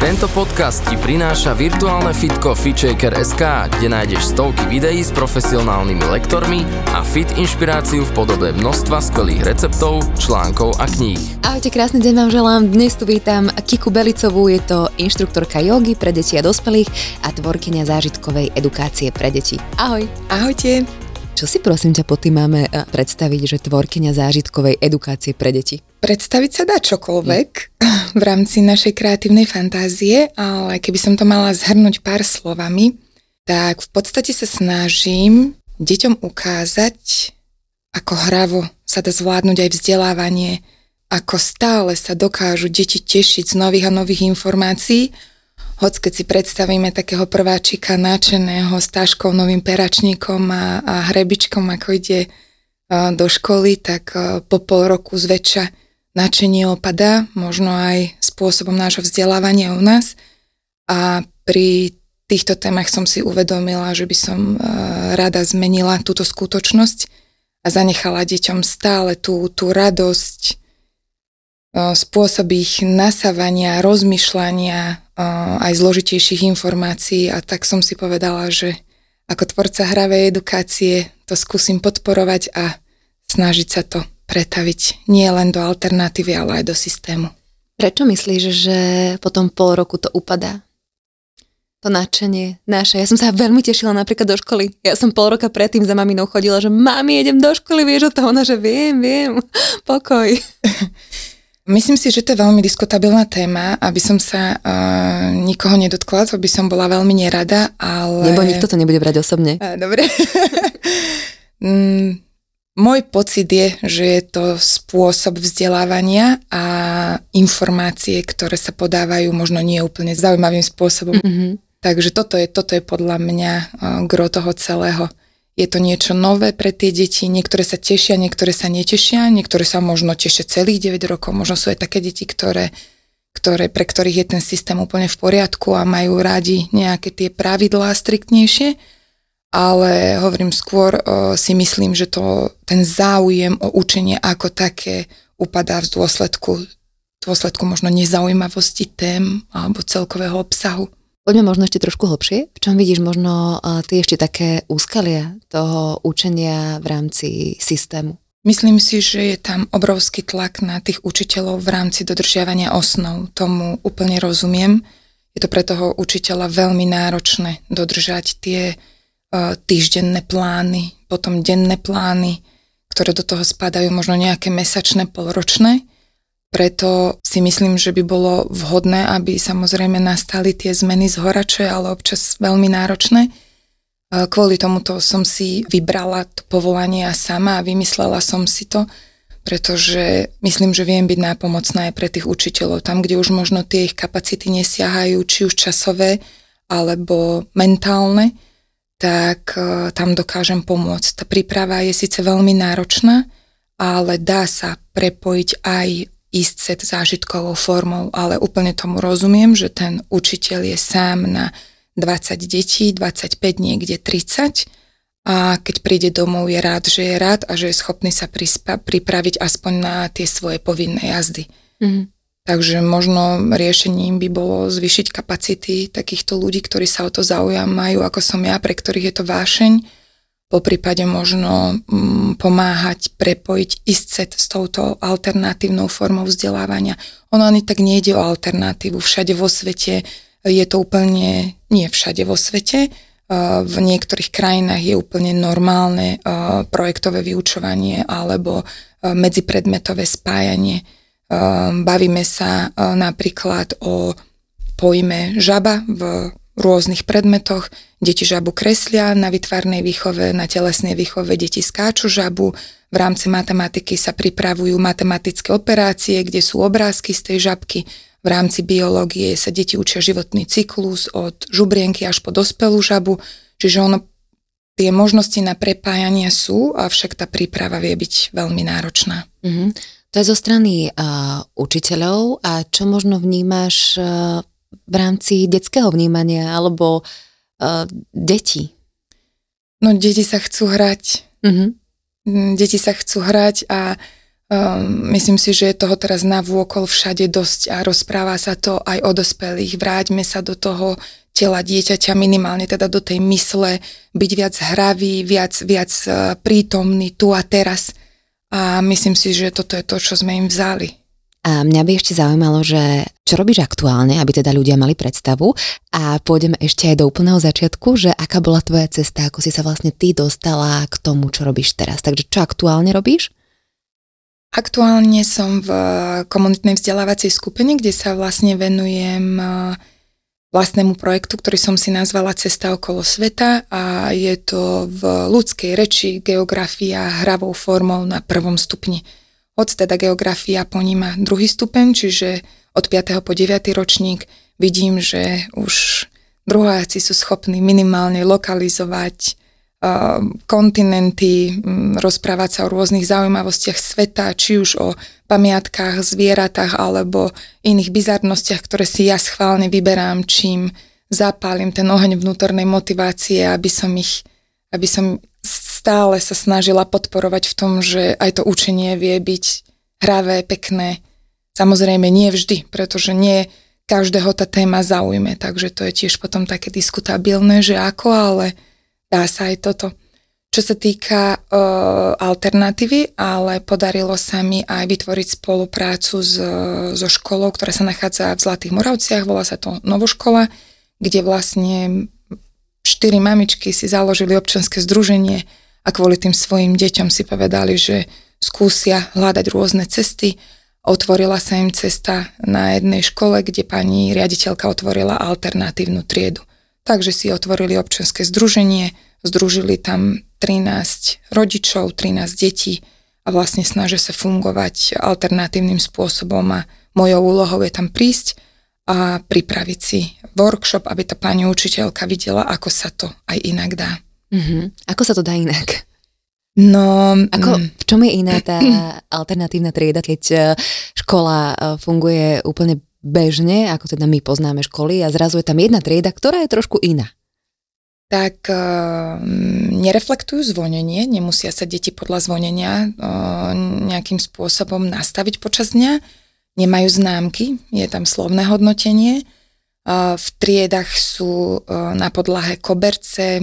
Tento podcast ti prináša virtuálne fitko FitShaker.sk, kde nájdeš stovky videí s profesionálnymi lektormi a fit inšpiráciu v podobe množstva skvelých receptov, článkov a kníh. Ahojte, krásny deň vám želám. Dnes tu vítam Kiku Belicovú, je to inštruktorka jogy pre deti a dospelých a tvorkyňa zážitkovej edukácie pre deti. Ahoj. Ahojte. Čo si prosím ťa po tým máme eh, predstaviť, že tvorkyňa zážitkovej edukácie pre deti? Predstaviť sa dá čokoľvek v rámci našej kreatívnej fantázie, ale keby som to mala zhrnúť pár slovami, tak v podstate sa snažím deťom ukázať, ako hravo sa dá zvládnuť aj vzdelávanie, ako stále sa dokážu deti tešiť z nových a nových informácií, hoď keď si predstavíme takého prváčika náčeného s táškou, novým peračníkom a, a hrebičkom, ako ide do školy, tak po pol roku zväčša načenie opadá, možno aj spôsobom nášho vzdelávania u nás. A pri týchto témach som si uvedomila, že by som e, rada zmenila túto skutočnosť a zanechala deťom stále tú, tú radosť, e, spôsob ich nasávania, rozmýšľania, e, aj zložitejších informácií a tak som si povedala, že ako tvorca hravej edukácie to skúsim podporovať a snažiť sa to pretaviť nie len do alternatívy, ale aj do systému. Prečo myslíš, že potom pol roku to upadá? To nadšenie naše. Ja som sa veľmi tešila napríklad do školy. Ja som pol roka predtým za maminou chodila, že mami, idem do školy, vieš o to? Ona, že viem, viem, pokoj. Myslím si, že to je veľmi diskutabilná téma, aby som sa uh, nikoho nedotkla, to by som bola veľmi nerada, ale... Nebo nikto to nebude brať osobne. Uh, dobre. mm, môj pocit je, že je to spôsob vzdelávania a informácie, ktoré sa podávajú možno nie úplne zaujímavým spôsobom. Mm-hmm. Takže toto je, toto je podľa mňa gro toho celého. Je to niečo nové pre tie deti, niektoré sa tešia, niektoré sa netešia, niektoré sa možno tešia celých 9 rokov, možno sú aj také deti, ktoré, ktoré, pre ktorých je ten systém úplne v poriadku a majú radi nejaké tie pravidlá striktnejšie ale hovorím skôr si myslím, že to, ten záujem o učenie ako také upadá v dôsledku, v dôsledku možno nezaujímavosti tém alebo celkového obsahu. Poďme možno ešte trošku hlbšie. V čom vidíš možno ty ešte také úskalia toho učenia v rámci systému? Myslím si, že je tam obrovský tlak na tých učiteľov v rámci dodržiavania osnov. Tomu úplne rozumiem. Je to pre toho učiteľa veľmi náročné dodržať tie týždenné plány, potom denné plány, ktoré do toho spadajú možno nejaké mesačné, polročné. Preto si myslím, že by bolo vhodné, aby samozrejme nastali tie zmeny z hora, čo je ale občas veľmi náročné. E, kvôli tomuto som si vybrala to povolanie a sama a vymyslela som si to, pretože myslím, že viem byť nápomocná aj pre tých učiteľov, tam, kde už možno tie ich kapacity nesiahajú, či už časové alebo mentálne, tak uh, tam dokážem pomôcť. Tá príprava je síce veľmi náročná, ale dá sa prepojiť aj ísť set zážitkovou formou, ale úplne tomu rozumiem, že ten učiteľ je sám na 20 detí, 25, niekde 30 a keď príde domov je rád, že je rád a že je schopný sa prispa- pripraviť aspoň na tie svoje povinné jazdy. Mm. Takže možno riešením by bolo zvyšiť kapacity takýchto ľudí, ktorí sa o to zaujímajú, ako som ja, pre ktorých je to vášeň. Po prípade možno mm, pomáhať prepojiť ISCET s touto alternatívnou formou vzdelávania. Ono ani tak nejde o alternatívu. Všade vo svete je to úplne, nie všade vo svete, v niektorých krajinách je úplne normálne projektové vyučovanie alebo medzipredmetové spájanie bavíme sa e, napríklad o pojme žaba v rôznych predmetoch. Deti žabu kreslia na vytvarnej výchove, na telesnej výchove deti skáču žabu. V rámci matematiky sa pripravujú matematické operácie, kde sú obrázky z tej žabky. V rámci biológie sa deti učia životný cyklus od žubrienky až po dospelú žabu. Čiže ono tie možnosti na prepájanie sú, avšak tá príprava vie byť veľmi náročná. Mm-hmm. To je zo strany uh, učiteľov a čo možno vnímaš uh, v rámci detského vnímania alebo uh, detí? No, deti sa chcú hrať. Mm-hmm. Deti sa chcú hrať a um, myslím si, že je toho teraz navôkol všade dosť a rozpráva sa to aj o dospelých. Vráťme sa do toho tela dieťaťa, minimálne teda do tej mysle, byť viac hravý, viac, viac prítomný tu a teraz. A myslím si, že toto je to, čo sme im vzali. A mňa by ešte zaujímalo, že čo robíš aktuálne, aby teda ľudia mali predstavu a pôjdeme ešte aj do úplného začiatku, že aká bola tvoja cesta, ako si sa vlastne ty dostala k tomu, čo robíš teraz. Takže čo aktuálne robíš? Aktuálne som v komunitnej vzdelávacej skupine, kde sa vlastne venujem vlastnému projektu, ktorý som si nazvala Cesta okolo sveta a je to v ľudskej reči geografia hravou formou na prvom stupni. Hoď teda geografia poníma druhý stupeň, čiže od 5. po 9. ročník vidím, že už druháci sú schopní minimálne lokalizovať kontinenty, rozprávať sa o rôznych zaujímavostiach sveta, či už o pamiatkách, zvieratách alebo iných bizarnostiach, ktoré si ja schválne vyberám, čím zapálim ten oheň vnútornej motivácie, aby som ich, aby som stále sa snažila podporovať v tom, že aj to učenie vie byť hravé, pekné. Samozrejme nie vždy, pretože nie každého tá téma zaujme, takže to je tiež potom také diskutabilné, že ako, ale dá sa aj toto. Čo sa týka uh, alternatívy, ale podarilo sa mi aj vytvoriť spoluprácu s, so školou, ktorá sa nachádza v Zlatých Moravciach, volá sa to Novoškola, kde vlastne štyri mamičky si založili občanské združenie a kvôli tým svojim deťom si povedali, že skúsia hľadať rôzne cesty. Otvorila sa im cesta na jednej škole, kde pani riaditeľka otvorila alternatívnu triedu. Takže si otvorili občanské združenie, združili tam 13 rodičov, 13 detí a vlastne snažia sa fungovať alternatívnym spôsobom a mojou úlohou je tam prísť a pripraviť si workshop, aby tá pani učiteľka videla, ako sa to aj inak dá. Mm-hmm. Ako sa to dá inak? No, Ako, v čom je iná tá alternatívna trieda, keď e, škola e, funguje úplne bežne, ako teda my poznáme školy a zrazu je tam jedna trieda, ktorá je trošku iná? tak uh, nereflektujú zvonenie, nemusia sa deti podľa zvonenia uh, nejakým spôsobom nastaviť počas dňa, nemajú známky, je tam slovné hodnotenie, uh, v triedach sú uh, na podlahe koberce,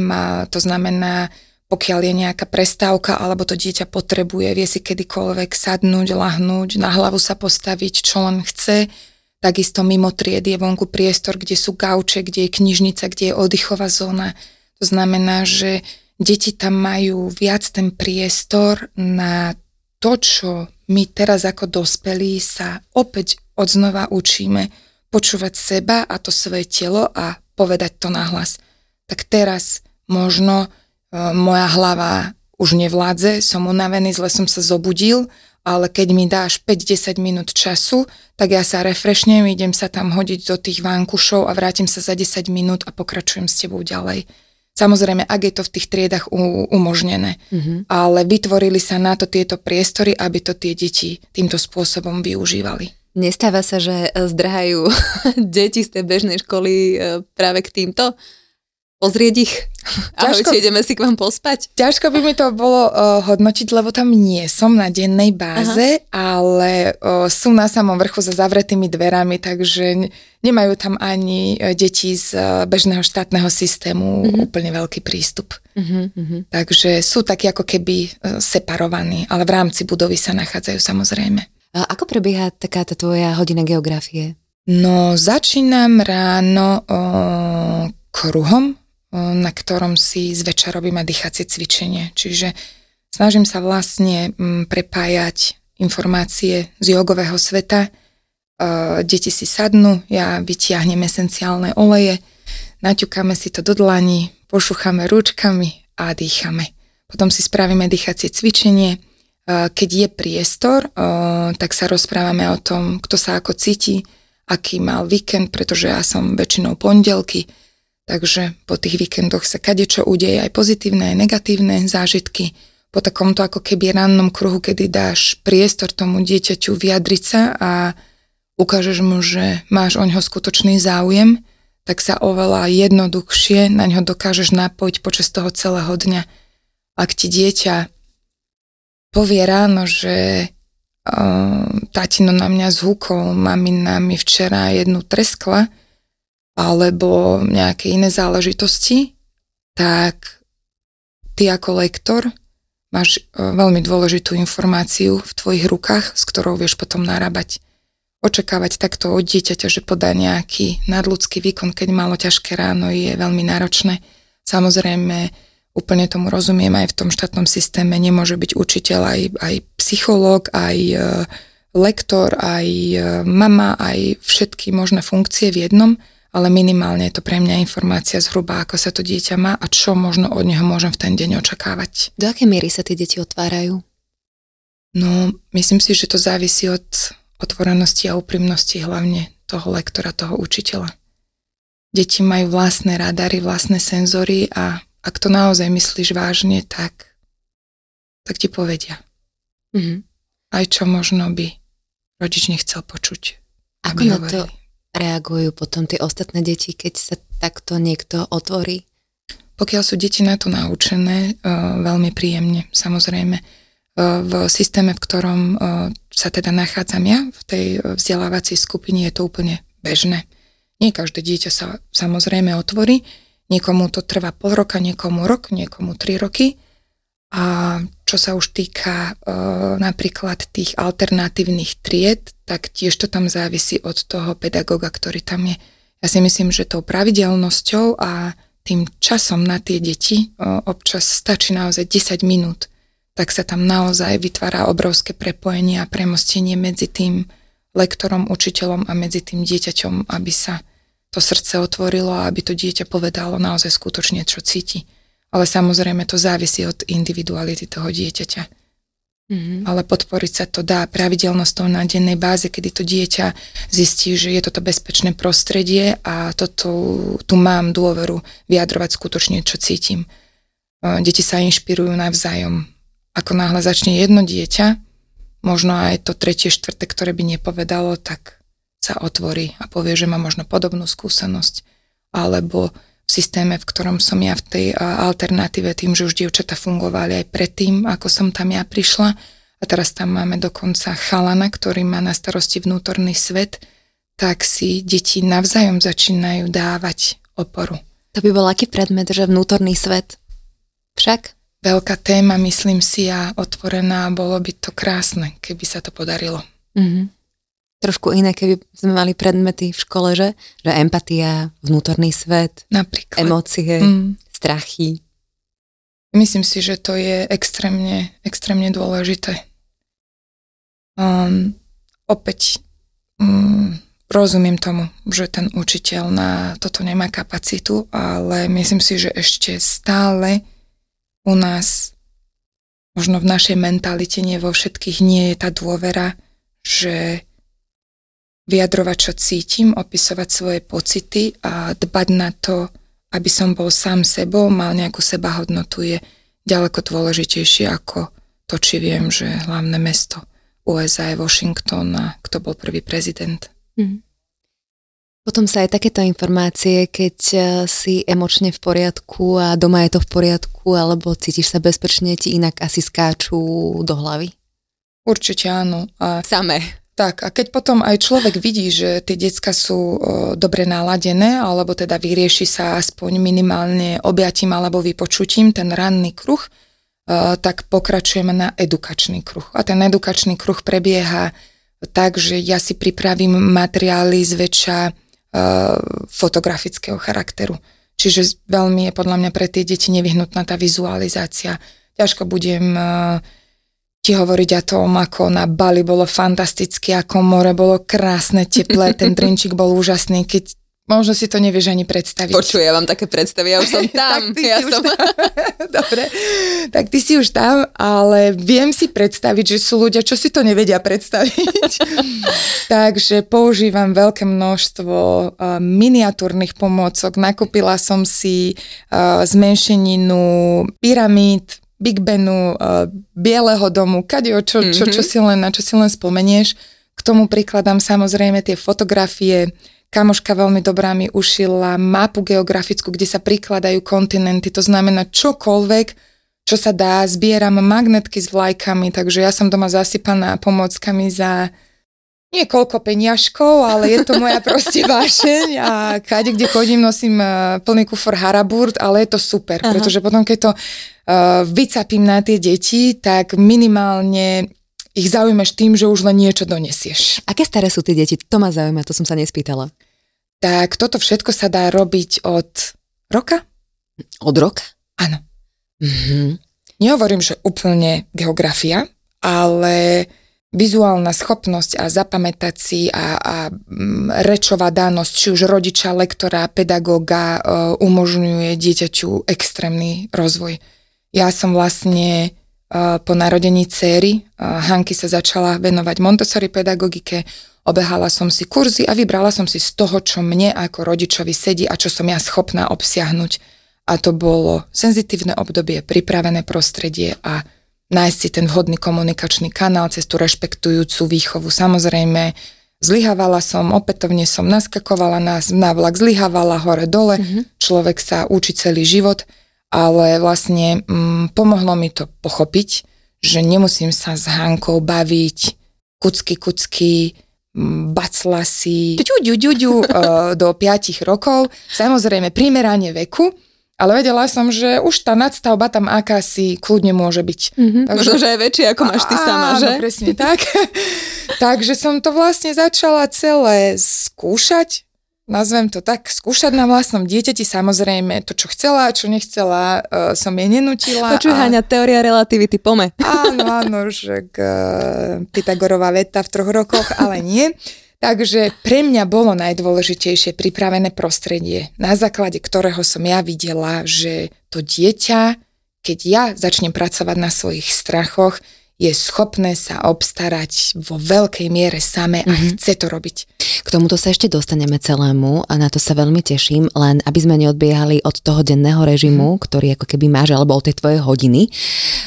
to znamená, pokiaľ je nejaká prestávka alebo to dieťa potrebuje, vie si kedykoľvek sadnúť, lahnúť, na hlavu sa postaviť, čo len chce, Takisto mimo tried je vonku priestor, kde sú gauče, kde je knižnica, kde je oddychová zóna. To znamená, že deti tam majú viac ten priestor na to, čo my teraz ako dospelí sa opäť odznova učíme počúvať seba a to svoje telo a povedať to nahlas. Tak teraz možno e, moja hlava už nevládze, som unavený, zle som sa zobudil, ale keď mi dáš 5-10 minút času, tak ja sa refreshnem, idem sa tam hodiť do tých vánkušov a vrátim sa za 10 minút a pokračujem s tebou ďalej. Samozrejme, ak je to v tých triedach umožnené. Mm-hmm. Ale vytvorili sa na to tieto priestory, aby to tie deti týmto spôsobom využívali. Nestáva sa, že zdrhajú deti z tej bežnej školy e, práve k týmto? Pozrieť ich. Ťažko, Ahojte, ideme si k vám pospať. Ťažko by mi to bolo uh, hodnotiť, lebo tam nie som na dennej báze, Aha. ale uh, sú na samom vrchu za zavretými dverami, takže nemajú tam ani uh, deti z uh, bežného štátneho systému uh-huh. úplne veľký prístup. Uh-huh, uh-huh. Takže sú takí ako keby uh, separovaní, ale v rámci budovy sa nachádzajú samozrejme. A ako prebieha taká tá tvoja hodina geografie? No, začínam ráno uh, kruhom, na ktorom si zväčša robíme dýchacie cvičenie. Čiže snažím sa vlastne mm, prepájať informácie z jogového sveta. Deti si sadnú, ja vytiahnem esenciálne oleje, naťukáme si to do dlani, pošúchame rúčkami a dýchame. Potom si spravíme dýchacie cvičenie. Keď je priestor, tak sa rozprávame o tom, kto sa ako cíti, aký mal víkend, pretože ja som väčšinou pondelky, Takže po tých víkendoch sa kadečo udeje, aj pozitívne, aj negatívne zážitky. Po takomto ako keby rannom kruhu, kedy dáš priestor tomu dieťaťu vyjadriť sa a ukážeš mu, že máš o ňo skutočný záujem, tak sa oveľa jednoduchšie na ňo dokážeš napojiť počas toho celého dňa. Ak ti dieťa povie ráno, že uh, tatino na mňa zhúkol, mamina mi včera jednu treskla, alebo nejaké iné záležitosti, tak ty ako lektor máš e, veľmi dôležitú informáciu v tvojich rukách, s ktorou vieš potom narábať. Očakávať takto od dieťaťa, že podá nejaký nadľudský výkon, keď malo ťažké ráno, je veľmi náročné. Samozrejme, úplne tomu rozumiem, aj v tom štátnom systéme nemôže byť učiteľ, aj, aj psychológ, aj e, lektor, aj e, mama, aj všetky možné funkcie v jednom, ale minimálne je to pre mňa informácia zhruba, ako sa to dieťa má a čo možno od neho môžem v ten deň očakávať. Do akej miery sa tie deti otvárajú? No, myslím si, že to závisí od otvorenosti a úprimnosti hlavne toho lektora, toho učiteľa. Deti majú vlastné radary, vlastné senzory a ak to naozaj myslíš vážne, tak, tak ti povedia. Mm-hmm. Aj čo možno by rodič nechcel počuť. Ako na to reagujú potom tie ostatné deti, keď sa takto niekto otvorí? Pokiaľ sú deti na to naučené, uh, veľmi príjemne, samozrejme. Uh, v systéme, v ktorom uh, sa teda nachádzam ja, v tej vzdelávacej skupine je to úplne bežné. Nie každé dieťa sa samozrejme otvorí, niekomu to trvá pol roka, niekomu rok, niekomu tri roky, čo sa už týka e, napríklad tých alternatívnych tried, tak tiež to tam závisí od toho pedagoga, ktorý tam je. Ja si myslím, že tou pravidelnosťou a tým časom na tie deti e, občas stačí naozaj 10 minút, tak sa tam naozaj vytvára obrovské prepojenie a premostenie medzi tým lektorom, učiteľom a medzi tým dieťaťom, aby sa to srdce otvorilo a aby to dieťa povedalo naozaj skutočne, čo cíti ale samozrejme to závisí od individuality toho dieťaťa. Mm-hmm. Ale podporiť sa to dá pravidelnosťou na dennej báze, kedy to dieťa zistí, že je toto bezpečné prostredie a toto, tu mám dôveru vyjadrovať skutočne, čo cítim. Deti sa inšpirujú navzájom. Ako náhle začne jedno dieťa, možno aj to tretie, štvrté, ktoré by nepovedalo, tak sa otvorí a povie, že má možno podobnú skúsenosť. Alebo systéme, v ktorom som ja v tej alternatíve, tým, že už dievčata fungovali aj predtým, ako som tam ja prišla. A teraz tam máme dokonca chalana, ktorý má na starosti vnútorný svet, tak si deti navzájom začínajú dávať oporu. To by bol aký predmet, že vnútorný svet? Však? Veľká téma, myslím si, a otvorená, bolo by to krásne, keby sa to podarilo. Mm-hmm trošku iné, keby sme mali predmety v škole, že, že empatia, vnútorný svet, Napríklad. emócie, mm. strachy. Myslím si, že to je extrémne, extrémne dôležité. Um, opäť um, rozumiem tomu, že ten učiteľ na toto nemá kapacitu, ale myslím si, že ešte stále u nás, možno v našej mentalite, nie vo všetkých, nie je tá dôvera, že vyjadrovať, čo cítim, opisovať svoje pocity a dbať na to, aby som bol sám sebou, mal nejakú sebahodnotu, je ďaleko dôležitejšie ako to, či viem, že hlavné mesto USA je Washington a kto bol prvý prezident. Mm. Potom sa aj takéto informácie, keď eh, si emočne v poriadku a doma je to v poriadku, alebo cítiš sa bezpečne, ti inak asi skáču do hlavy? Určite áno. A Samé. Tak a keď potom aj človek vidí, že tie decka sú o, dobre naladené, alebo teda vyrieši sa aspoň minimálne objatím alebo vypočutím ten ranný kruh, o, tak pokračujeme na edukačný kruh. A ten edukačný kruh prebieha tak, že ja si pripravím materiály zväčša o, fotografického charakteru. Čiže veľmi je podľa mňa pre tie deti nevyhnutná tá vizualizácia. Ťažko budem ti hovoriť o tom, ako na Bali bolo fantastické, ako more bolo krásne, teplé, ten drinčík bol úžasný. Keď Možno si to nevieš ani predstaviť. Počuj, ja mám také predstavy, ja už som tam. tak ty ja si som... už tam. Dobre, tak ty si už tam, ale viem si predstaviť, že sú ľudia, čo si to nevedia predstaviť. Takže používam veľké množstvo uh, miniatúrnych pomôcok. Nakúpila som si uh, zmenšeninu pyramíd, Big Benu, uh, Bieleho domu, kadeo, čo, čo, čo, si len, na čo si len spomenieš. K tomu prikladám samozrejme tie fotografie, Kamoška veľmi dobrá mi ušila mapu geografickú, kde sa prikladajú kontinenty, to znamená čokoľvek, čo sa dá, zbieram magnetky s vlajkami, takže ja som doma zasypaná pomockami za niekoľko peňažkov, ale je to moja proste vášeň a kade, kde chodím, nosím uh, plný kufor Haraburt, ale je to super, Aha. pretože potom, keď to uh, vycapím na tie deti, tak minimálne ich zaujímaš tým, že už len niečo donesieš. Aké staré sú tie deti? To ma zaujíma, to som sa nespýtala. Tak toto všetko sa dá robiť od roka? Od roka? Áno. Mm-hmm. Nehovorím, že úplne geografia, ale vizuálna schopnosť a zapamätať si a, a mm, rečová dánosť, či už rodiča, lektora, pedagóga, e, umožňuje dieťaťu extrémny rozvoj. Ja som vlastne po narodení céry Hanky sa začala venovať Montessori pedagogike, obehala som si kurzy a vybrala som si z toho, čo mne ako rodičovi sedí a čo som ja schopná obsiahnuť. A to bolo senzitívne obdobie, pripravené prostredie a nájsť si ten vhodný komunikačný kanál cez tú rešpektujúcu výchovu. Samozrejme, zlyhávala som, opätovne som naskakovala na, na vlak, zlyhávala hore-dole, mm-hmm. človek sa učí celý život – ale vlastne mm, pomohlo mi to pochopiť, že nemusím sa s Hankou baviť kucky, kucky, bacla si ťu, ťu, ťu, ťu, do 5 rokov, samozrejme primeranie veku, ale vedela som, že už tá nadstavba tam akási kľudne môže byť. Mm-hmm. Takže, Možno, že aj väčšie ako máš ty sama, že? Áno, presne tak. Takže som to vlastne začala celé skúšať, nazvem to tak, skúšať na vlastnom dieťati samozrejme to, čo chcela, čo nechcela, uh, som jej nenutila. Počuj, a... Haňa, teória relativity, pome. Áno, áno, že uh, Pythagorová veta v troch rokoch, ale nie. Takže pre mňa bolo najdôležitejšie pripravené prostredie, na základe ktorého som ja videla, že to dieťa, keď ja začnem pracovať na svojich strachoch, je schopné sa obstarať vo veľkej miere same a mm-hmm. chce to robiť. K tomuto sa ešte dostaneme celému a na to sa veľmi teším, len aby sme neodbiehali od toho denného režimu, mm. ktorý ako keby máš, alebo od tej tvojej hodiny.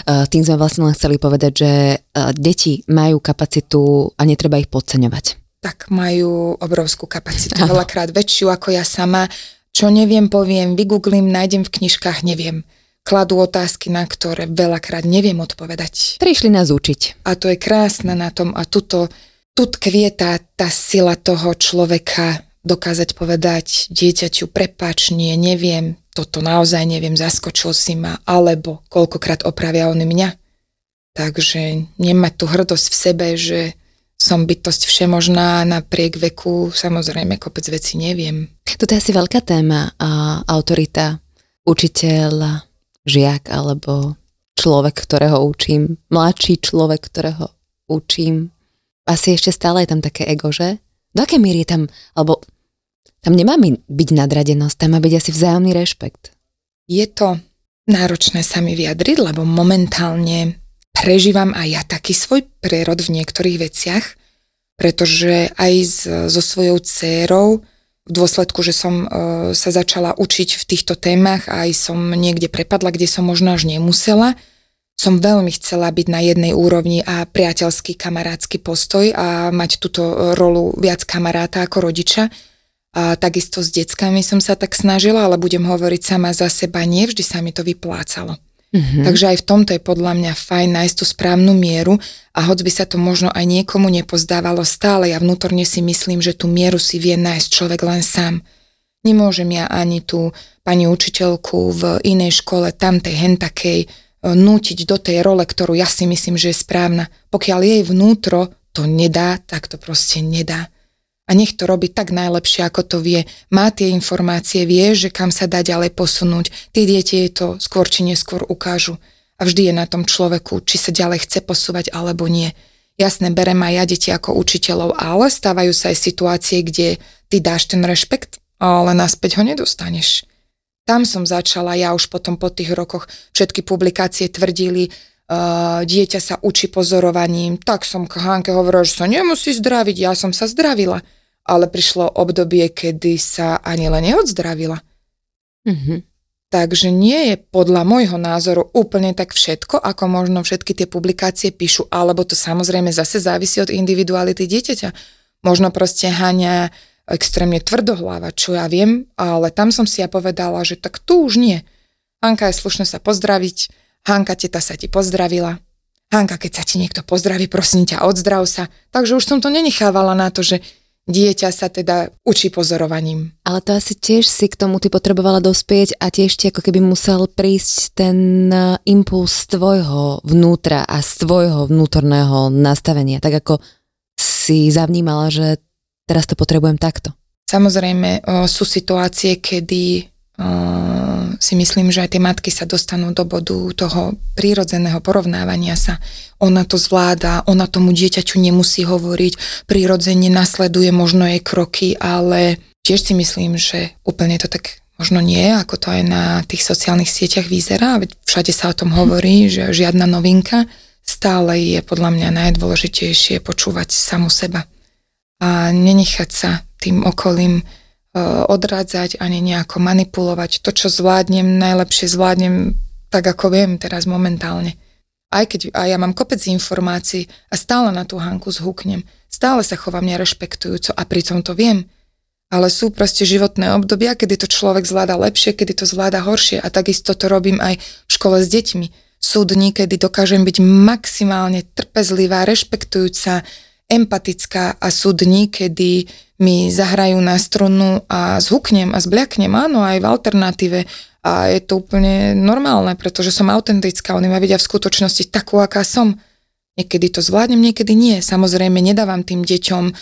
Uh, tým sme vlastne len chceli povedať, že uh, deti majú kapacitu a netreba ich podceňovať. Tak majú obrovskú kapacitu, ano. veľakrát väčšiu ako ja sama. Čo neviem, poviem, vygooglím, nájdem v knižkách, neviem kladú otázky, na ktoré veľakrát neviem odpovedať. Prišli nás učiť. A to je krásne na tom a tuto, tu tkvie tá, tá sila toho človeka dokázať povedať dieťaťu, prepač, nie, neviem, toto naozaj neviem, zaskočil si ma, alebo koľkokrát opravia oni mňa. Takže nemať tú hrdosť v sebe, že som bytosť všemožná napriek veku, samozrejme kopec veci neviem. Toto je asi veľká téma a autorita, učiteľ, žiak alebo človek, ktorého učím, mladší človek, ktorého učím. Asi ešte stále je tam také ego, že? Do aké miery je tam, alebo tam nemá byť nadradenosť, tam má byť asi vzájomný rešpekt. Je to náročné sa mi vyjadriť, lebo momentálne prežívam aj ja taký svoj prerod v niektorých veciach, pretože aj so svojou dcérou v dôsledku, že som e, sa začala učiť v týchto témach aj som niekde prepadla, kde som možno až nemusela, som veľmi chcela byť na jednej úrovni a priateľský, kamarátsky postoj a mať túto rolu viac kamaráta ako rodiča. A takisto s deckami som sa tak snažila, ale budem hovoriť sama za seba, nie vždy sa mi to vyplácalo. Mm-hmm. Takže aj v tomto je podľa mňa fajn nájsť tú správnu mieru a hoď by sa to možno aj niekomu nepozdávalo stále, ja vnútorne si myslím, že tú mieru si vie nájsť človek len sám. Nemôžem ja ani tú pani učiteľku v inej škole, tamtej, hentakej, e, nútiť do tej role, ktorú ja si myslím, že je správna. Pokiaľ jej vnútro to nedá, tak to proste nedá a nech to robí tak najlepšie, ako to vie. Má tie informácie, vie, že kam sa dá ďalej posunúť. Tie deti jej to skôr či neskôr ukážu. A vždy je na tom človeku, či sa ďalej chce posúvať alebo nie. Jasné, berem aj ja deti ako učiteľov, ale stávajú sa aj situácie, kde ty dáš ten rešpekt, ale naspäť ho nedostaneš. Tam som začala, ja už potom po tých rokoch všetky publikácie tvrdili, uh, dieťa sa učí pozorovaním, tak som Hanke hovorila, že sa nemusí zdraviť, ja som sa zdravila. Ale prišlo obdobie, kedy sa ani len neodzdravila. Mm-hmm. Takže nie je podľa môjho názoru úplne tak všetko, ako možno všetky tie publikácie píšu, alebo to samozrejme zase závisí od individuality dieťaťa. Možno proste Hania extrémne tvrdohlava, čo ja viem, ale tam som si ja povedala, že tak tu už nie. Hanka je slušné sa pozdraviť, Hanka teta sa ti pozdravila, Hanka, keď sa ti niekto pozdraví, prosím ťa, odzdrav sa. Takže už som to nenechávala na to, že dieťa sa teda učí pozorovaním. Ale to asi tiež si k tomu ty potrebovala dospieť a tiež ti ako keby musel prísť ten e, impuls tvojho vnútra a z tvojho vnútorného nastavenia, tak ako si zavnímala, že teraz to potrebujem takto. Samozrejme o, sú situácie, kedy si myslím, že aj tie matky sa dostanú do bodu toho prírodzeného porovnávania sa. Ona to zvláda, ona tomu dieťaťu nemusí hovoriť, prírodzene nasleduje možno jej kroky, ale tiež si myslím, že úplne to tak možno nie, ako to aj na tých sociálnych sieťach vyzerá, veď všade sa o tom hovorí, že žiadna novinka, stále je podľa mňa najdôležitejšie počúvať samu seba a nenechať sa tým okolím odrádzať ani nejako manipulovať. To, čo zvládnem, najlepšie zvládnem tak, ako viem teraz momentálne. Aj keď a ja mám kopec informácií a stále na tú Hanku zhuknem. Stále sa chovám nerešpektujúco a pritom to viem. Ale sú proste životné obdobia, kedy to človek zvláda lepšie, kedy to zvláda horšie. A takisto to robím aj v škole s deťmi. Sú dní, kedy dokážem byť maximálne trpezlivá, rešpektujúca, empatická a sú dni, kedy mi zahrajú na strunu a zhuknem a zbliaknem, áno, aj v alternatíve. A je to úplne normálne, pretože som autentická, oni ma vidia v skutočnosti takú, aká som. Niekedy to zvládnem, niekedy nie. Samozrejme, nedávam tým deťom um,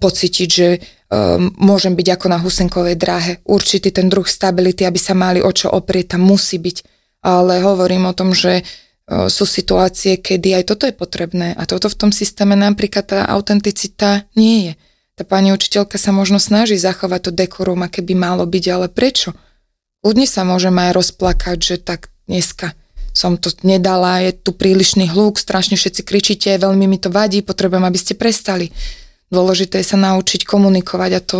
pocítiť, že um, môžem byť ako na husenkovej dráhe. Určitý ten druh stability, aby sa mali o čo oprieť, tam musí byť. Ale hovorím o tom, že sú situácie, kedy aj toto je potrebné a toto v tom systéme napríklad tá autenticita nie je. Tá pani učiteľka sa možno snaží zachovať to dekorum, aké by malo byť, ale prečo? Ľudne sa môžem aj rozplakať, že tak dneska som to nedala, je tu prílišný hluk, strašne všetci kričíte, veľmi mi to vadí, potrebujem, aby ste prestali. Dôležité je sa naučiť komunikovať a to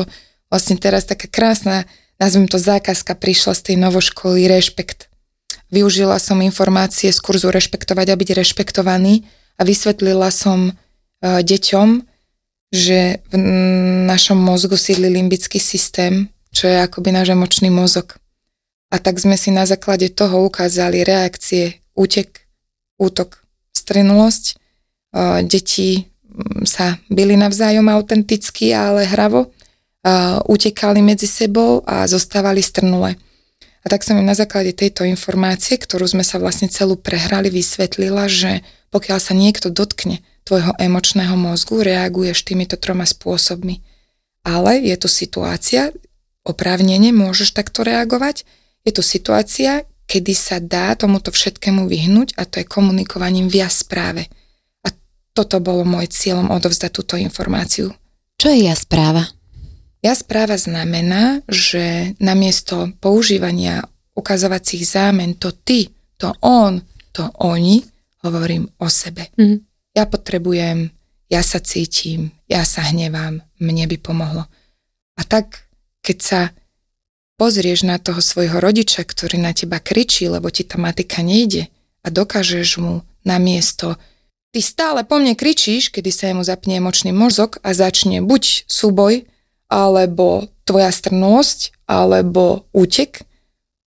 vlastne teraz taká krásna, nazvem to zákazka, prišla z tej novoškoly, rešpekt Využila som informácie z kurzu Rešpektovať a byť rešpektovaný a vysvetlila som uh, deťom, že v našom mozgu sídli limbický systém, čo je akoby náš emočný mozog. A tak sme si na základe toho ukázali reakcie útek, útok, strenulosť. Uh, deti sa byli navzájom autenticky, ale hravo, uh, utekali medzi sebou a zostávali strnule. A tak som im na základe tejto informácie, ktorú sme sa vlastne celú prehrali, vysvetlila, že pokiaľ sa niekto dotkne tvojho emočného mozgu, reaguješ týmito troma spôsobmi. Ale je to situácia, oprávnene môžeš takto reagovať, je to situácia, kedy sa dá tomuto všetkému vyhnúť a to je komunikovaním v správe. A toto bolo môj cieľom odovzdať túto informáciu. Čo je ja správa? Ja správa znamená, že namiesto používania ukazovacích zámen to ty, to on, to oni, hovorím o sebe. Mm. Ja potrebujem, ja sa cítim, ja sa hnevám, mne by pomohlo. A tak, keď sa pozrieš na toho svojho rodiča, ktorý na teba kričí, lebo ti tá matika nejde a dokážeš mu namiesto ty stále po mne kričíš, kedy sa jemu zapne emočný mozog a začne buď súboj, alebo tvoja strnosť, alebo útek,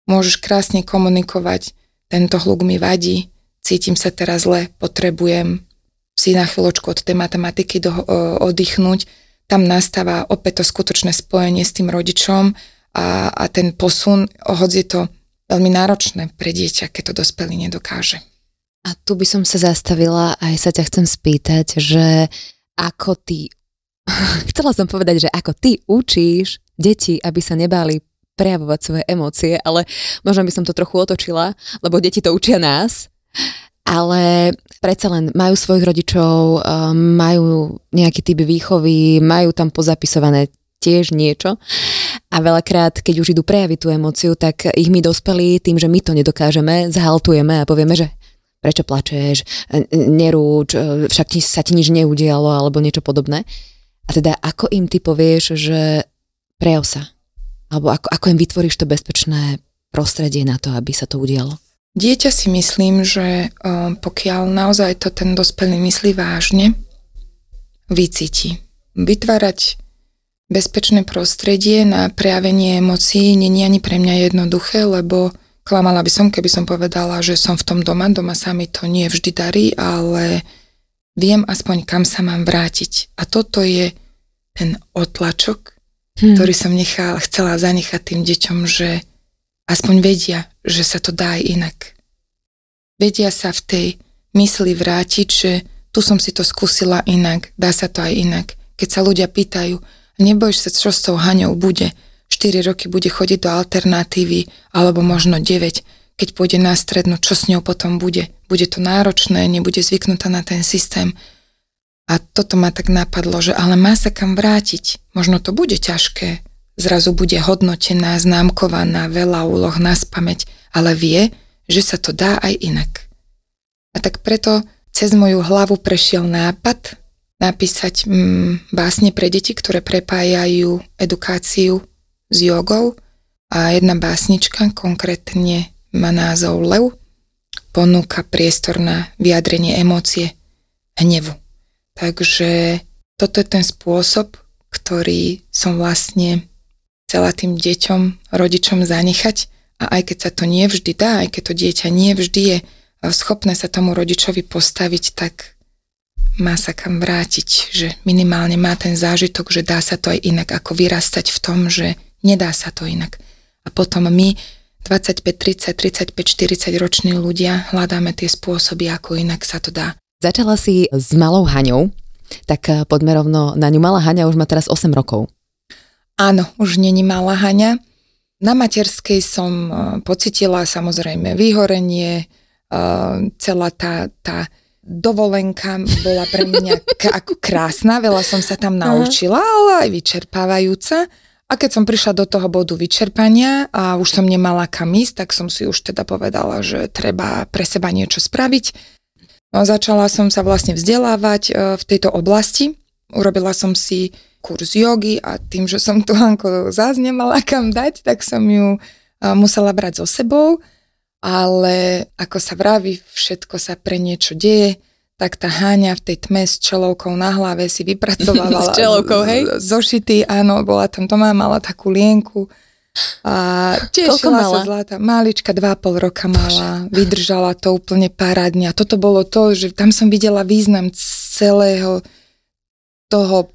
môžeš krásne komunikovať, tento hluk mi vadí, cítim sa teraz zle, potrebujem si na chvíľočku od tej matematiky do, oddychnúť. Tam nastáva opäť to skutočné spojenie s tým rodičom a, a ten posun, hoď je to veľmi náročné pre dieťa, keď to dospelý nedokáže. A tu by som sa zastavila a aj sa ťa chcem spýtať, že ako ty chcela som povedať, že ako ty učíš deti, aby sa nebáli prejavovať svoje emócie, ale možno by som to trochu otočila, lebo deti to učia nás, ale predsa len majú svojich rodičov, um, majú nejaký typ výchovy, majú tam pozapisované tiež niečo. A veľakrát, keď už idú prejaviť tú emóciu, tak ich my dospelí tým, že my to nedokážeme, zahaltujeme a povieme, že prečo plačeš, nerúč, však ti, sa ti nič neudialo alebo niečo podobné. A teda ako im ty povieš, že prejav sa? Alebo ako, ako im vytvoríš to bezpečné prostredie na to, aby sa to udialo? Dieťa si myslím, že pokiaľ naozaj to ten dospelý myslí vážne, vycíti. Vytvárať bezpečné prostredie na prejavenie emócií je ani pre mňa jednoduché, lebo klamala by som, keby som povedala, že som v tom doma. Doma sa mi to nie vždy darí, ale viem aspoň kam sa mám vrátiť. A toto je ten otlačok, hmm. ktorý som nechala, chcela zanechať tým deťom, že aspoň vedia, že sa to dá aj inak. Vedia sa v tej mysli vrátiť, že tu som si to skúsila inak, dá sa to aj inak. Keď sa ľudia pýtajú, nebojíš sa, čo s tou Haňou bude, 4 roky bude chodiť do alternatívy, alebo možno 9, keď pôjde na strednú, čo s ňou potom bude. Bude to náročné, nebude zvyknutá na ten systém. A toto ma tak napadlo, že ale má sa kam vrátiť. Možno to bude ťažké. Zrazu bude hodnotená, známkovaná, veľa úloh na spameť, ale vie, že sa to dá aj inak. A tak preto cez moju hlavu prešiel nápad napísať mm, básne pre deti, ktoré prepájajú edukáciu s jogou a jedna básnička, konkrétne má názov Lev, ponúka priestor na vyjadrenie emócie hnevu. Takže toto je ten spôsob, ktorý som vlastne chcela tým deťom, rodičom zanechať a aj keď sa to nie vždy dá, aj keď to dieťa nie vždy je schopné sa tomu rodičovi postaviť, tak má sa kam vrátiť, že minimálne má ten zážitok, že dá sa to aj inak, ako vyrastať v tom, že nedá sa to inak. A potom my, 25, 30, 35, 40 roční ľudia, hľadáme tie spôsoby, ako inak sa to dá. Začala si s malou Haňou, tak eh, poďme rovno na ňu. Malá Haňa už má teraz 8 rokov. Áno, už není malá Haňa. Na materskej som eh, pocitila samozrejme vyhorenie, celá tá, tá dovolenka bola pre mňa k- ako krásna, veľa som sa tam naučila, ale aj vyčerpávajúca. A keď som prišla do toho bodu vyčerpania a už som nemala kam ísť, tak som si už teda povedala, že treba pre seba niečo spraviť. No, začala som sa vlastne vzdelávať e, v tejto oblasti. Urobila som si kurz jogy a tým, že som tu Hanko zás nemala kam dať, tak som ju e, musela brať so sebou ale ako sa vraví, všetko sa pre niečo deje, tak tá Háňa v tej tme s čelovkou na hlave si vypracovala s čelovkou, hej? zošity, áno, bola tam doma, mala takú lienku a tešila sa zlata. Malička, dva pol roka mala, vydržala to úplne parádne. A toto bolo to, že tam som videla význam celého toho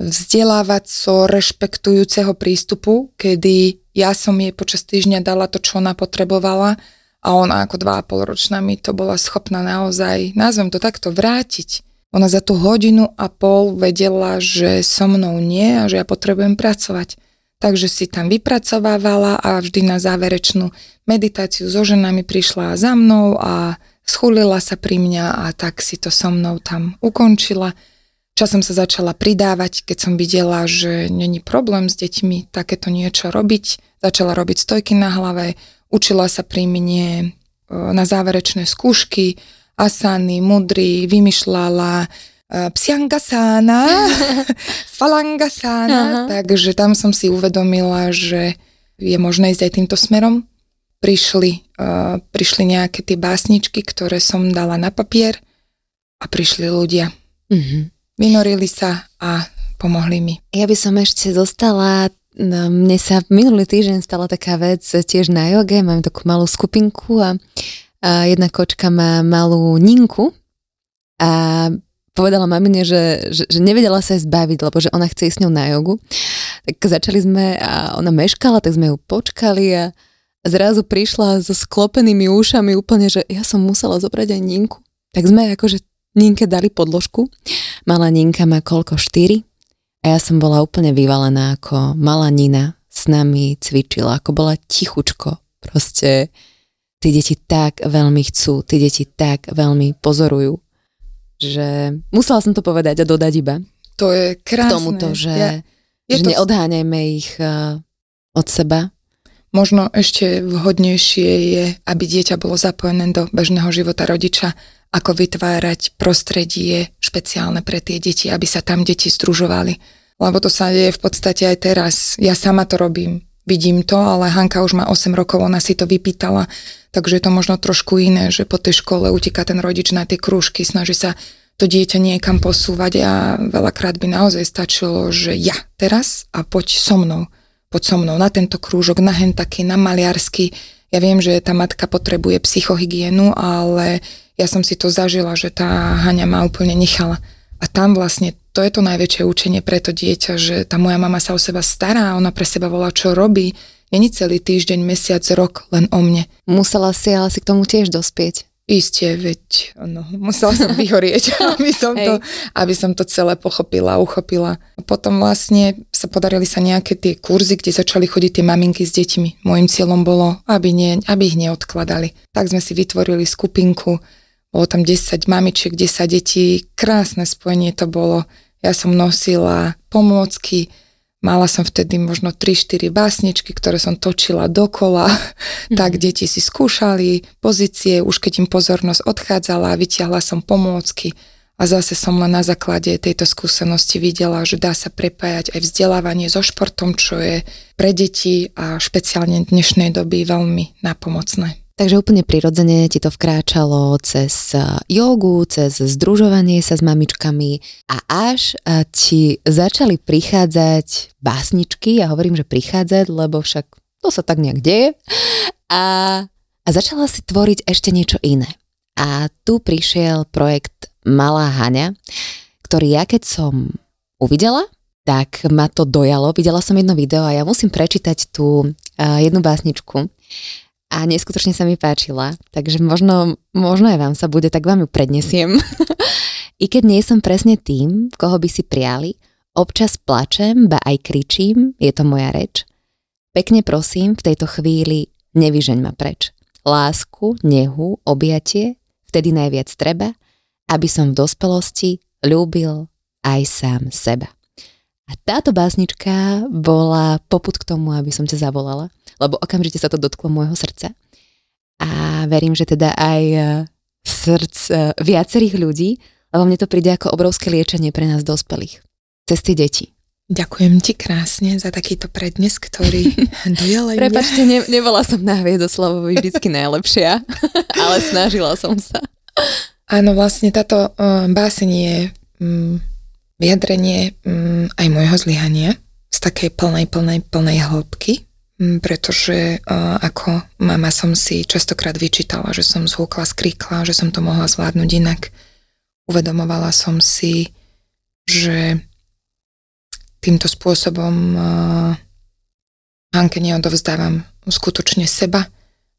vzdelávaco rešpektujúceho prístupu, kedy ja som jej počas týždňa dala to, čo ona potrebovala a ona ako dva a pol ročná mi to bola schopná naozaj, nazvem to takto, vrátiť. Ona za tú hodinu a pol vedela, že so mnou nie a že ja potrebujem pracovať. Takže si tam vypracovávala a vždy na záverečnú meditáciu so ženami prišla za mnou a schulila sa pri mňa a tak si to so mnou tam ukončila. Časom sa začala pridávať, keď som videla, že není problém s deťmi takéto niečo robiť. Začala robiť stojky na hlave, Učila sa pri mne e, na záverečné skúšky, asany, mudry, vymýšľala e, psiangasána, falangasána, takže tam som si uvedomila, že je možné ísť aj týmto smerom. Prišli, uh, prišli nejaké tie básničky, ktoré som dala na papier a prišli ľudia. Mm-hmm. Vynorili sa a pomohli mi. Ja by som ešte zostala No, mne sa minulý týždeň stala taká vec tiež na joge, mám takú malú skupinku a, a jedna kočka má malú ninku a povedala mamine, že, že, že nevedela sa jej zbaviť, lebo že ona chce ísť s ňou na jogu. Tak začali sme a ona meškala, tak sme ju počkali a zrazu prišla so sklopenými ušami úplne, že ja som musela zobrať aj Ninku. Tak sme akože Ninke dali podložku. Malá Ninka má koľko? 4? A ja som bola úplne vyvalená, ako malá Nina s nami cvičila, ako bola tichučko. Proste tí deti tak veľmi chcú, tí deti tak veľmi pozorujú, že musela som to povedať a dodať iba. To je krásne. K tomuto, že, ja, je že to... neodháňajme ich uh, od seba? Možno ešte vhodnejšie je, aby dieťa bolo zapojené do bežného života rodiča, ako vytvárať prostredie špeciálne pre tie deti, aby sa tam deti združovali. Lebo to sa deje v podstate aj teraz. Ja sama to robím, vidím to, ale Hanka už má 8 rokov, ona si to vypýtala, takže je to možno trošku iné, že po tej škole uteká ten rodič na tie krúžky, snaží sa to dieťa niekam posúvať a veľakrát by naozaj stačilo, že ja teraz a poď so mnou poď so mnou na tento krúžok, na hen taký, na maliarsky. Ja viem, že tá matka potrebuje psychohygienu, ale ja som si to zažila, že tá Haňa ma úplne nechala. A tam vlastne to je to najväčšie učenie pre to dieťa, že tá moja mama sa o seba stará, ona pre seba volá, čo robí. Není celý týždeň, mesiac, rok len o mne. Musela si ale si k tomu tiež dospieť. Isté, veď no, musela som vyhorieť, aby, som to, aby som to celé pochopila, uchopila. A potom vlastne sa podarili sa nejaké tie kurzy, kde začali chodiť tie maminky s deťmi. Mojím cieľom bolo, aby, nie, aby ich neodkladali. Tak sme si vytvorili skupinku, bolo tam 10 mamičiek, 10 detí, krásne spojenie to bolo. Ja som nosila pomôcky, Mala som vtedy možno 3-4 básničky, ktoré som točila dokola, mm-hmm. tak deti si skúšali pozície, už keď im pozornosť odchádzala, vyťahla som pomôcky a zase som len na základe tejto skúsenosti videla, že dá sa prepájať aj vzdelávanie so športom, čo je pre deti a špeciálne dnešnej doby veľmi napomocné. Takže úplne prirodzene ti to vkráčalo cez eh, jogu, cez združovanie sa s mamičkami a až eh, ti začali prichádzať básničky, ja hovorím, že prichádzať, lebo však to sa tak nejak deje a, a začala si tvoriť ešte niečo iné. A tu prišiel projekt Malá Haňa, ktorý ja keď som uvidela, tak ma to dojalo. Videla som jedno video a ja musím prečítať tú uh, jednu básničku a neskutočne sa mi páčila, takže možno, možno aj vám sa bude, tak vám ju prednesiem. I keď nie som presne tým, koho by si prijali, občas plačem, ba aj kričím, je to moja reč. Pekne prosím, v tejto chvíli nevyžeň ma preč. Lásku, nehu, objatie, vtedy najviac treba, aby som v dospelosti ľúbil aj sám seba. A táto básnička bola poput k tomu, aby som ťa zavolala, lebo okamžite sa to dotklo môjho srdca. A verím, že teda aj e, srdc e, viacerých ľudí, lebo mne to príde ako obrovské liečenie pre nás dospelých. Cez tie deti. Ďakujem ti krásne za takýto prednes, ktorý dojala Prepačte, ne, nebola som na Hviedoslavovi vždycky najlepšia, ale snažila som sa. Áno, vlastne táto uh, báseň je um, vyjadrenie um, aj môjho zlyhania z takej plnej, plnej, plnej hĺbky, pretože uh, ako mama som si častokrát vyčítala, že som zhúkla, skríkla, že som to mohla zvládnuť inak. Uvedomovala som si, že týmto spôsobom Hanke neodovzdávam skutočne seba,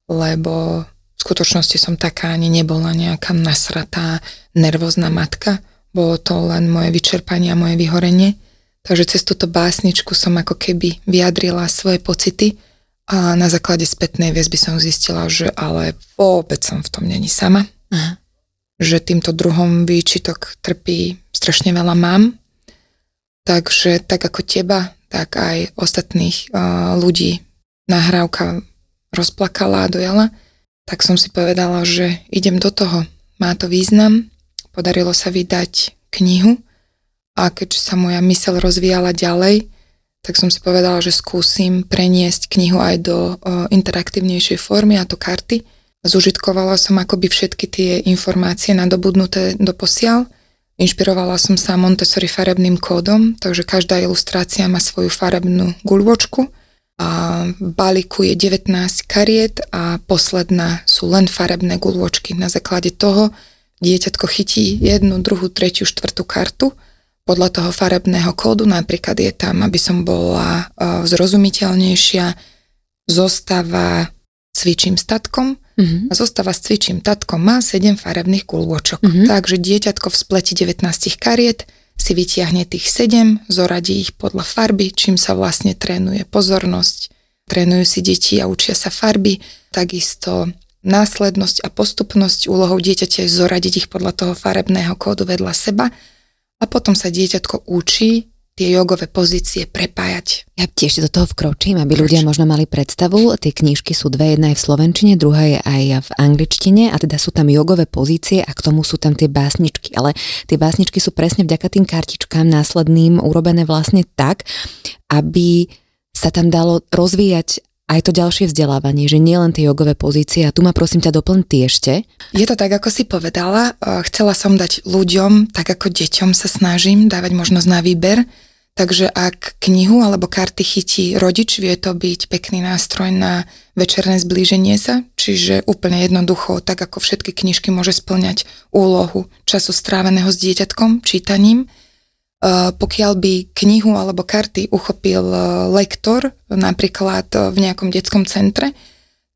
lebo v skutočnosti som taká ani nebola nejaká nasratá, nervózna matka, bolo to len moje vyčerpanie a moje vyhorenie. Takže cez túto básničku som ako keby vyjadrila svoje pocity a na základe spätnej väzby som zistila, že ale vôbec som v tom není sama. Aha. Že týmto druhom výčitok trpí strašne veľa mám. Takže tak ako teba, tak aj ostatných uh, ľudí nahrávka rozplakala a dojala, tak som si povedala, že idem do toho. Má to význam, Podarilo sa vydať knihu a keďže sa moja mysel rozvíjala ďalej, tak som si povedala, že skúsim preniesť knihu aj do o, interaktívnejšej formy, a to karty. Zužitkovala som akoby všetky tie informácie nadobudnuté do posiaľ. Inšpirovala som sa Montessori farebným kódom, takže každá ilustrácia má svoju farebnú guľvočku a v balíku je 19 kariet a posledná sú len farebné guľvočky. Na základe toho dieťatko chytí jednu, druhú, tretiu, štvrtú kartu podľa toho farebného kódu, napríklad je tam, aby som bola uh, zrozumiteľnejšia, zostava cvičím s tatkom uh-huh. a zostava s cvičím tatkom má 7 farebných kulôčok. Uh-huh. Takže dieťatko v spleti 19 kariet si vytiahne tých 7, zoradí ich podľa farby, čím sa vlastne trénuje pozornosť, trénujú si deti a učia sa farby, takisto následnosť a postupnosť úlohou dieťaťa je zoradiť ich podľa toho farebného kódu vedľa seba a potom sa dieťatko učí tie jogové pozície prepájať. Ja tiež do toho vkročím, aby ľudia možno mali predstavu. Tie knižky sú dve, jedna je v slovenčine, druhá je aj v angličtine a teda sú tam jogové pozície a k tomu sú tam tie básničky. Ale tie básničky sú presne vďaka tým kartičkám následným urobené vlastne tak, aby sa tam dalo rozvíjať aj to ďalšie vzdelávanie, že nie len tie jogové pozície. A tu ma prosím ťa doplň ty ešte. Je to tak, ako si povedala. Chcela som dať ľuďom, tak ako deťom sa snažím, dávať možnosť na výber. Takže ak knihu alebo karty chytí rodič, vie to byť pekný nástroj na večerné zblíženie sa, čiže úplne jednoducho, tak ako všetky knižky môže splňať úlohu času stráveného s dieťatkom, čítaním, pokiaľ by knihu alebo karty uchopil eh, lektor, napríklad eh, v nejakom detskom centre,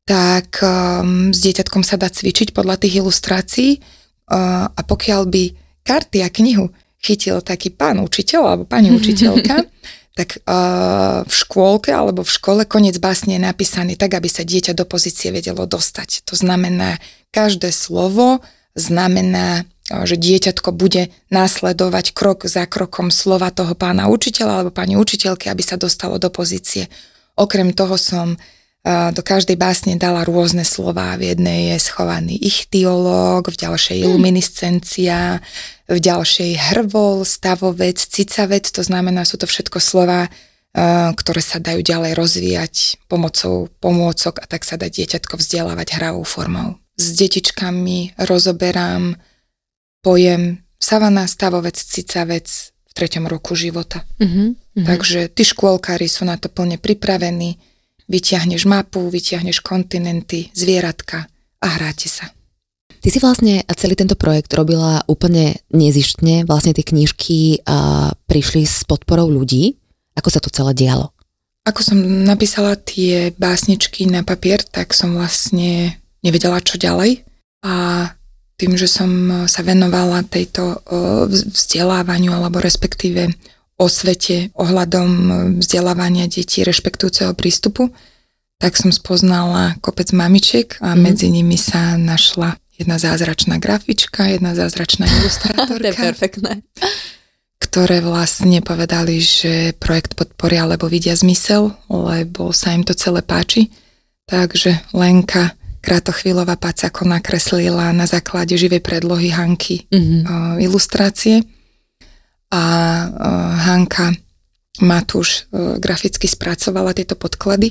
tak ehm, s dieťatkom sa dá cvičiť podľa tých ilustrácií a pokiaľ by karty a knihu chytil taký pán učiteľ alebo pani učiteľka, tak v škôlke alebo v škole koniec básne je napísaný tak, aby sa dieťa do pozície vedelo dostať. To znamená, každé slovo znamená že dieťatko bude následovať krok za krokom slova toho pána učiteľa alebo pani učiteľky, aby sa dostalo do pozície. Okrem toho som do každej básne dala rôzne slova. V jednej je schovaný ichtiológ, v ďalšej hmm. luminiscencia, v ďalšej hrvol, stavovec, cicavec, to znamená, sú to všetko slova, ktoré sa dajú ďalej rozvíjať pomocou pomôcok a tak sa dá dieťatko vzdelávať hravou formou. S detičkami rozoberám pojem savana, stavovec, cicavec v treťom roku života. Uh-huh, uh-huh. Takže tí škôlkári sú na to plne pripravení, vyťahneš mapu, vyťahneš kontinenty, zvieratka a hráte sa. Ty si vlastne celý tento projekt robila úplne nezištne, vlastne tie knižky uh, prišli s podporou ľudí. Ako sa to celé dialo? Ako som napísala tie básničky na papier, tak som vlastne nevedela, čo ďalej. A tým, že som e, sa venovala tejto e, vzdelávaniu alebo respektíve osvete ohľadom e, vzdelávania detí rešpektujúceho prístupu, tak som spoznala kopec mamičiek a mm. medzi nimi sa našla jedna zázračná grafička, jedna zázračná ilustrátorka. to je perfektné. Ktoré vlastne povedali, že projekt podporia, lebo vidia zmysel, lebo sa im to celé páči. Takže Lenka Krátochvíľová Pacako nakreslila na základe živej predlohy Hanky mm-hmm. uh, ilustrácie. A uh, Hanka Matúš uh, graficky spracovala tieto podklady.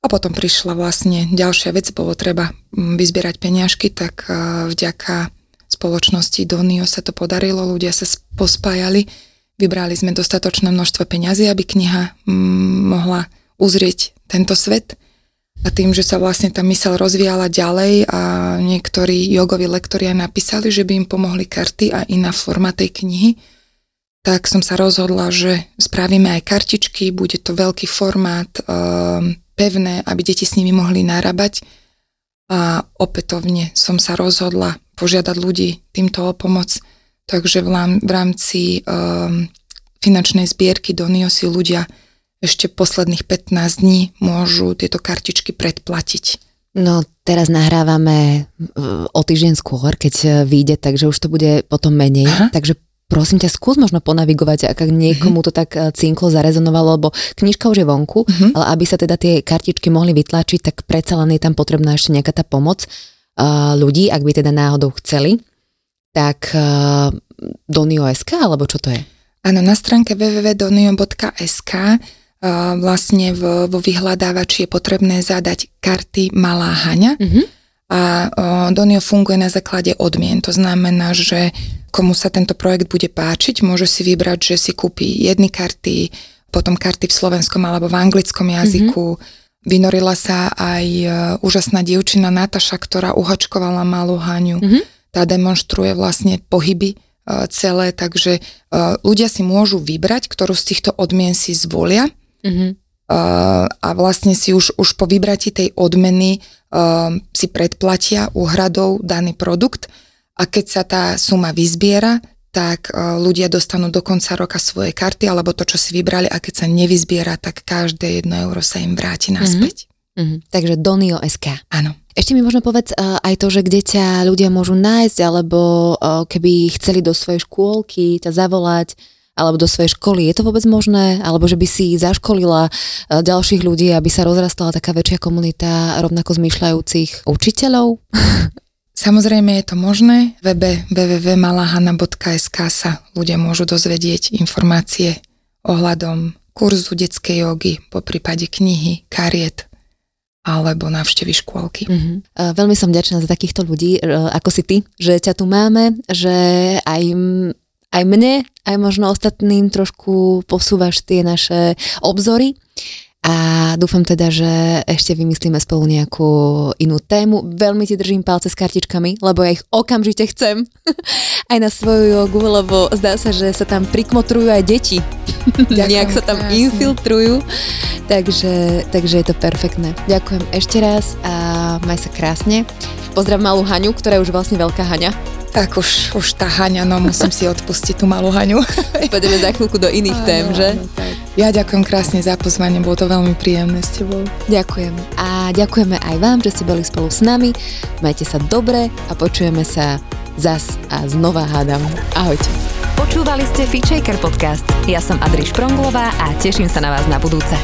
A potom prišla vlastne ďalšia vec, bolo treba vyzbierať peniažky, tak uh, vďaka spoločnosti Donio sa to podarilo, ľudia sa pospájali, vybrali sme dostatočné množstvo peňazí, aby kniha mohla uzrieť tento svet a tým, že sa vlastne tá mysel rozvíjala ďalej a niektorí jogoví lektori aj napísali, že by im pomohli karty a iná forma tej knihy, tak som sa rozhodla, že spravíme aj kartičky, bude to veľký formát, um, pevné, aby deti s nimi mohli narábať. A opätovne som sa rozhodla požiadať ľudí týmto o pomoc. Takže v rámci um, finančnej zbierky do si ľudia ešte posledných 15 dní môžu tieto kartičky predplatiť. No teraz nahrávame o týždeň skôr, keď e, vyjde, takže už to bude potom menej. Aha. Takže prosím ťa, skús možno ponavigovať, ak niekomu uh-huh. to tak e, cinklo zarezonovalo, lebo knižka už je vonku, uh-huh. ale aby sa teda tie kartičky mohli vytlačiť, tak predsa len je tam potrebná ešte nejaká tá pomoc uh, ľudí, ak by teda náhodou chceli. Tak uh, Donio.sk, alebo čo to je? Áno, na stránke www.donio.sk vlastne v, vo vyhľadávači je potrebné zadať karty Malá Haňa mm-hmm. a Donio funguje na základe odmien. To znamená, že komu sa tento projekt bude páčiť, môže si vybrať, že si kúpi jedny karty, potom karty v slovenskom alebo v anglickom jazyku. Mm-hmm. Vynorila sa aj e, úžasná dievčina Nataša, ktorá uhačkovala Malú Haňu. Mm-hmm. Tá demonstruje vlastne pohyby e, celé, takže e, ľudia si môžu vybrať, ktorú z týchto odmien si zvolia Uh-huh. Uh, a vlastne si už, už po vybratí tej odmeny uh, si predplatia úhradou daný produkt a keď sa tá suma vyzbiera, tak uh, ľudia dostanú do konca roka svoje karty alebo to, čo si vybrali a keď sa nevyzbiera, tak každé jedno euro sa im vráti naspäť. Uh-huh. Uh-huh. Takže Donio.sk. Áno. Ešte mi možno povedz uh, aj to, že kde ťa ľudia môžu nájsť, alebo uh, keby chceli do svojej škôlky ťa zavolať, alebo do svojej školy. Je to vôbec možné? Alebo že by si zaškolila eh, ďalších ľudí, aby sa rozrastala taká väčšia komunita rovnako zmýšľajúcich učiteľov? Samozrejme je to možné. Webe www.malahana.sk sa ľudia môžu dozvedieť informácie ohľadom kurzu detskej jogy, po prípade knihy, kariet, alebo návštevy škôlky. Uh-huh. Veľmi som ďačná za takýchto ľudí, ako si ty, že ťa tu máme, že aj, aj mne, aj možno ostatným trošku posúvaš tie naše obzory a dúfam teda, že ešte vymyslíme spolu nejakú inú tému. Veľmi ti držím palce s kartičkami, lebo ja ich okamžite chcem aj na svoju jogu, lebo zdá sa, že sa tam prikmotrujú aj deti. Nejak sa tam krásne. infiltrujú. Takže, takže je to perfektné. Ďakujem ešte raz a maj sa krásne. Pozdrav malú Haňu, ktorá je už vlastne veľká Haňa. Tak už, už tá Haňa, no musím si odpustiť tú malú Haňu. Pôjdeme za chvíľku do iných áno, tém, že? Áno, tak. Ja ďakujem krásne za pozvanie, bolo to veľmi príjemné s tebou. Ďakujem. A ďakujeme aj vám, že ste boli spolu s nami. Majte sa dobre a počujeme sa zas a znova hádam. Ahojte. Počúvali ste Fitchaker podcast. Ja som Adriš Pronglová a teším sa na vás na budúce.